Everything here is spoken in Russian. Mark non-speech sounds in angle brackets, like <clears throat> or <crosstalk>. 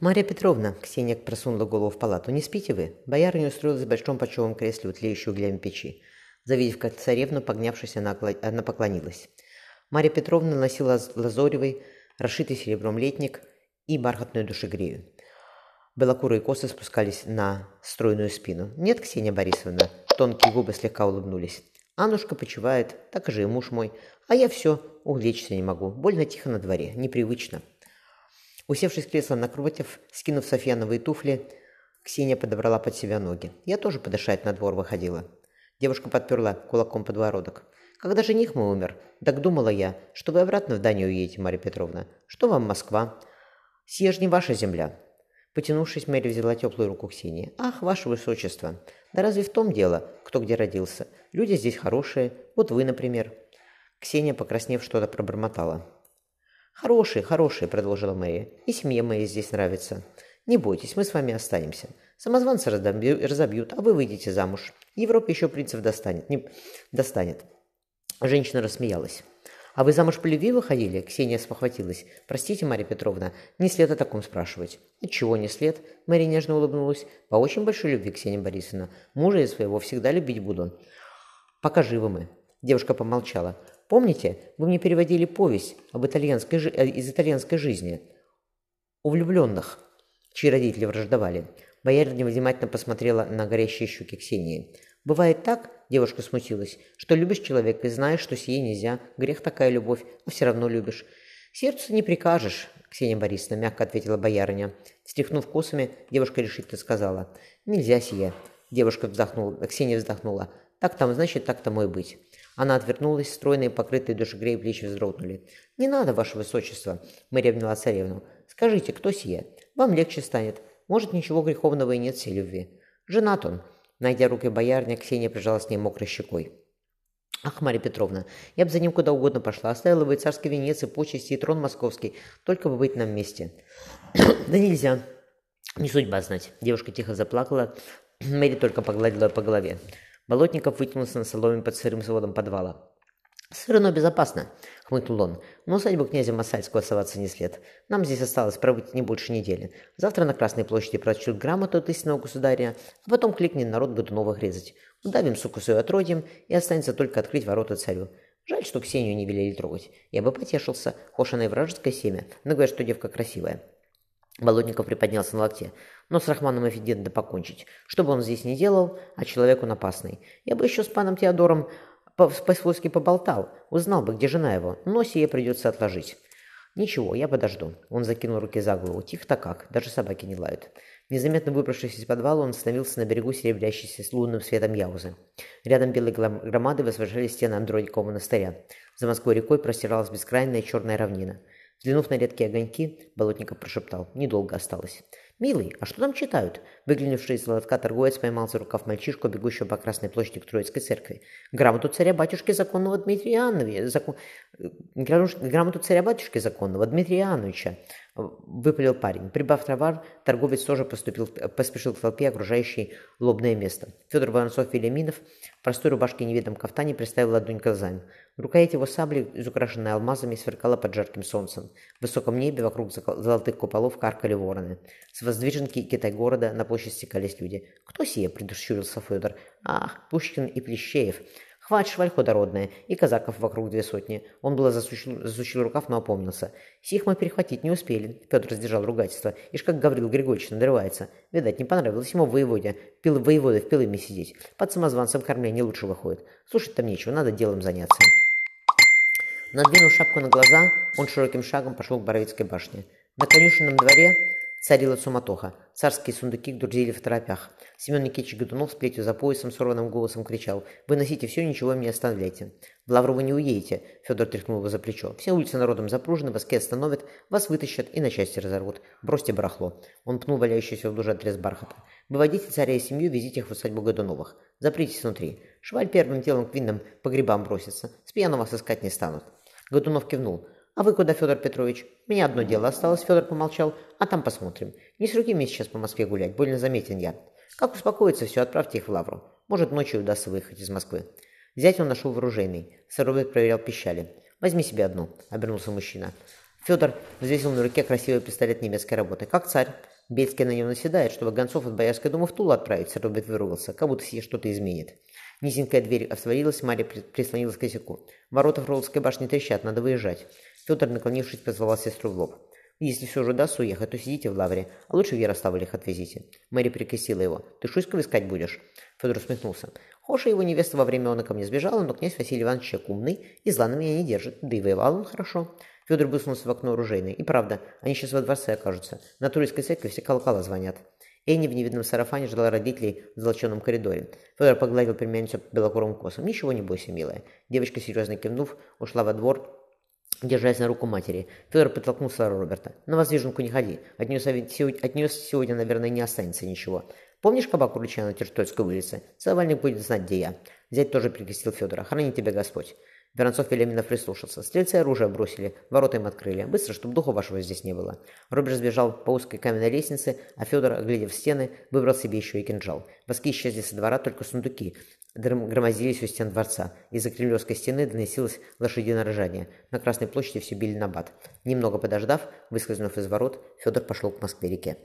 «Марья Петровна», — Ксения просунула голову в палату, — «не спите вы?» Боярыня устроилась в большом почевом кресле, тлеющей углями печи. Завидев как царевну, погнявшись, она, она поклонилась. Марья Петровна носила лазоревый, расшитый серебром летник и бархатную душегрею. Белокурые косы спускались на стройную спину. «Нет, Ксения Борисовна», тонкие губы слегка улыбнулись. «Аннушка почивает, так же и муж мой, а я все, увлечься не могу, больно тихо на дворе, непривычно». Усевшись в кресло напротив, скинув софьяновые туфли, Ксения подобрала под себя ноги. Я тоже подышать на двор выходила. Девушка подперла кулаком подбородок. Когда жених мой умер, так думала я, что вы обратно в Данию уедете, Марья Петровна. Что вам Москва? Же не ваша земля. Потянувшись, Мэри взяла теплую руку Ксении. «Ах, ваше высочество! Да разве в том дело, кто где родился? Люди здесь хорошие, вот вы, например». Ксения, покраснев, что-то пробормотала. «Хорошие, хорошие», — продолжила Мэри. «И семье моей здесь нравится. Не бойтесь, мы с вами останемся. Самозванцы разобьют, а вы выйдете замуж. Европа еще принцев достанет. Не... достанет». Женщина рассмеялась. «А вы замуж по любви выходили?» Ксения спохватилась. «Простите, Марья Петровна, не след о таком спрашивать». «Отчего не след?» Мария нежно улыбнулась. «По очень большой любви, Ксения Борисовна. Мужа я своего всегда любить буду. Пока живы мы». Девушка помолчала. Помните, вы мне переводили повесть об итальянской, э, из итальянской жизни? У влюбленных, чьи родители враждовали. Боярыня внимательно посмотрела на горящие щеки Ксении. «Бывает так, — девушка смутилась, — что любишь человека и знаешь, что сие нельзя. Грех такая любовь, а все равно любишь. Сердцу не прикажешь, — Ксения Борисовна мягко ответила боярыня. Стряхнув косами, девушка решительно сказала. «Нельзя сие». Девушка вздохнула, Ксения вздохнула. «Так там, значит, так тому и быть». Она отвернулась, стройные, покрытые душегрей плечи вздрогнули. «Не надо, ваше высочество!» – Мария обняла царевну. «Скажите, кто сие? Вам легче станет. Может, ничего греховного и нет всей любви. Женат он». Найдя руки боярня, Ксения прижала с ней мокрой щекой. «Ах, Марья Петровна, я бы за ним куда угодно пошла, оставила бы и царский венец, и почести, и трон московский, только бы быть нам вместе». <clears throat> «Да нельзя. Не судьба знать». Девушка тихо заплакала, <clears throat> Мэри только погладила по голове. Болотников вытянулся на соломе под сырым сводом подвала. «Сырно безопасно», — хмыкнул он. «Но усадьбу князя Масальского оставаться не след. Нам здесь осталось пробыть не больше недели. Завтра на Красной площади прочтут грамоту от истинного государя, а потом кликнет народ Годуновых резать. Удавим суку свою отродьем, и останется только открыть ворота царю. Жаль, что Ксению не велели трогать. Я бы потешился, хошь она и вражеское семя, но говорят, что девка красивая». Болотников приподнялся на локте. Но с Рахманом Эфиден да покончить. Что бы он здесь не делал, а человек он опасный. Я бы еще с паном Теодором по-свойски поболтал, узнал бы, где жена его, но сие придется отложить. Ничего, я подожду. Он закинул руки за голову. Тихо-то как, даже собаки не лают. Незаметно выбравшись из подвала, он остановился на берегу серебрящейся с лунным светом Яузы. Рядом белой громады возвышались стены Андроникова монастыря. За Москвой рекой простиралась бескрайняя черная равнина. Взглянув на редкие огоньки, Болотников прошептал. Недолго осталось. «Милый, а что там читают?» Выглянувший из лотка торговец поймал за рукав мальчишку, бегущего по Красной площади к Троицкой церкви. «Грамоту царя-батюшки законного Дмитрия Иоанновича, закон... грамоту царя-батюшки законного Дмитрия Иоанновича», — выпалил парень. Прибав товар, торговец тоже поступил, поспешил к толпе, окружающей лобное место. Федор Воронцов-Велиминов в простой рубашке и невидом кафтане приставил ладонь к глазам. Рукоять его сабли, изукрашенная алмазами, сверкала под жарким солнцем. В высоком небе вокруг золотых куполов каркали вороны. С воздвиженки Китай-города на площадь стекались люди. «Кто сие?» – предушурился Федор. «Ах, Пушкин и Плещеев!» Хватит шваль ходородная, и казаков вокруг две сотни. Он было засучил, засучил рукав, но опомнился. Сих мы перехватить не успели. Федор сдержал ругательство. Ишь, как Гаврил Григорьевич надрывается. Видать, не понравилось ему воеводе. Пил, воевода в пилыми сидеть. Под самозванцем кормление лучше выходит. Слушать там нечего, надо делом заняться. Надвинув шапку на глаза, он широким шагом пошел к Боровицкой башне. На конюшенном дворе царила суматоха. Царские сундуки грузили в торопях. Семен Никитич Годунов с плетью за поясом сорванным голосом кричал «Выносите все, ничего мне оставляйте». «В Лавру вы не уедете», — Федор тряхнул его за плечо. «Все улицы народом запружены, воски остановят, вас вытащат и на части разорвут. Бросьте барахло». Он пнул валяющийся в луже отрез бархата. «Выводите царя и семью, везите их в усадьбу Годуновых. Запритесь внутри. Шваль первым делом к винным погребам бросится. С вас искать не станут». Годунов кивнул. «А вы куда, Федор Петрович? Меня одно дело осталось», — Федор помолчал. «А там посмотрим. Не с руки мне сейчас по Москве гулять, больно заметен я. Как успокоится все, отправьте их в Лавру. Может, ночью удастся выехать из Москвы». Взять он нашел вооруженный. Сыровик проверял пищали. «Возьми себе одну», — обернулся мужчина. Федор взвесил на руке красивый пистолет немецкой работы. Как царь. Бельский на него наседает, чтобы гонцов от Боярской думы в Тулу отправить, Роберт выругался, как будто себе что-то изменит. Низенькая дверь отворилась, Марья прислонилась к косяку. Ворота Фроловской башни трещат, надо выезжать. Федор, наклонившись, позвал сестру в лоб. Если все же удастся уехать, то сидите в лавре, а лучше в Ярославль их отвезите. Мэри прикосила его. Ты Шуйского искать будешь? Федор усмехнулся. Хоша его невеста во время он ко мне сбежала, но князь Василий Иванович умный и зла на меня не держит, да и воевал он хорошо. Федор высунулся в окно оружейной. И правда, они сейчас во дворце окажутся. На Турецкой церкви все колокола звонят. Энни в невидном сарафане ждала родителей в золоченом коридоре. Федор погладил племянницу белокурым косом. «Ничего не бойся, милая». Девочка, серьезно кивнув, ушла во двор, держась на руку матери. Федор подтолкнул Сару Роберта. «На воздвиженку не ходи. От нее, от нее сегодня, наверное, не останется ничего. Помнишь кабак у ручья на Тертольской улице? Завальник будет знать, где я». Зять тоже прикрестил Федора. «Храни тебя Господь». Воронцов Велеминов прислушался. Стрельцы оружие бросили, ворота им открыли. Быстро, чтобы духу вашего здесь не было. Роберт сбежал по узкой каменной лестнице, а Федор, оглядев стены, выбрал себе еще и кинжал. Воски исчезли со двора, только сундуки громозились у стен дворца. Из-за кремлевской стены доносилось лошадиное ржание. На Красной площади все били на бат. Немного подождав, выскользнув из ворот, Федор пошел к Москве-реке.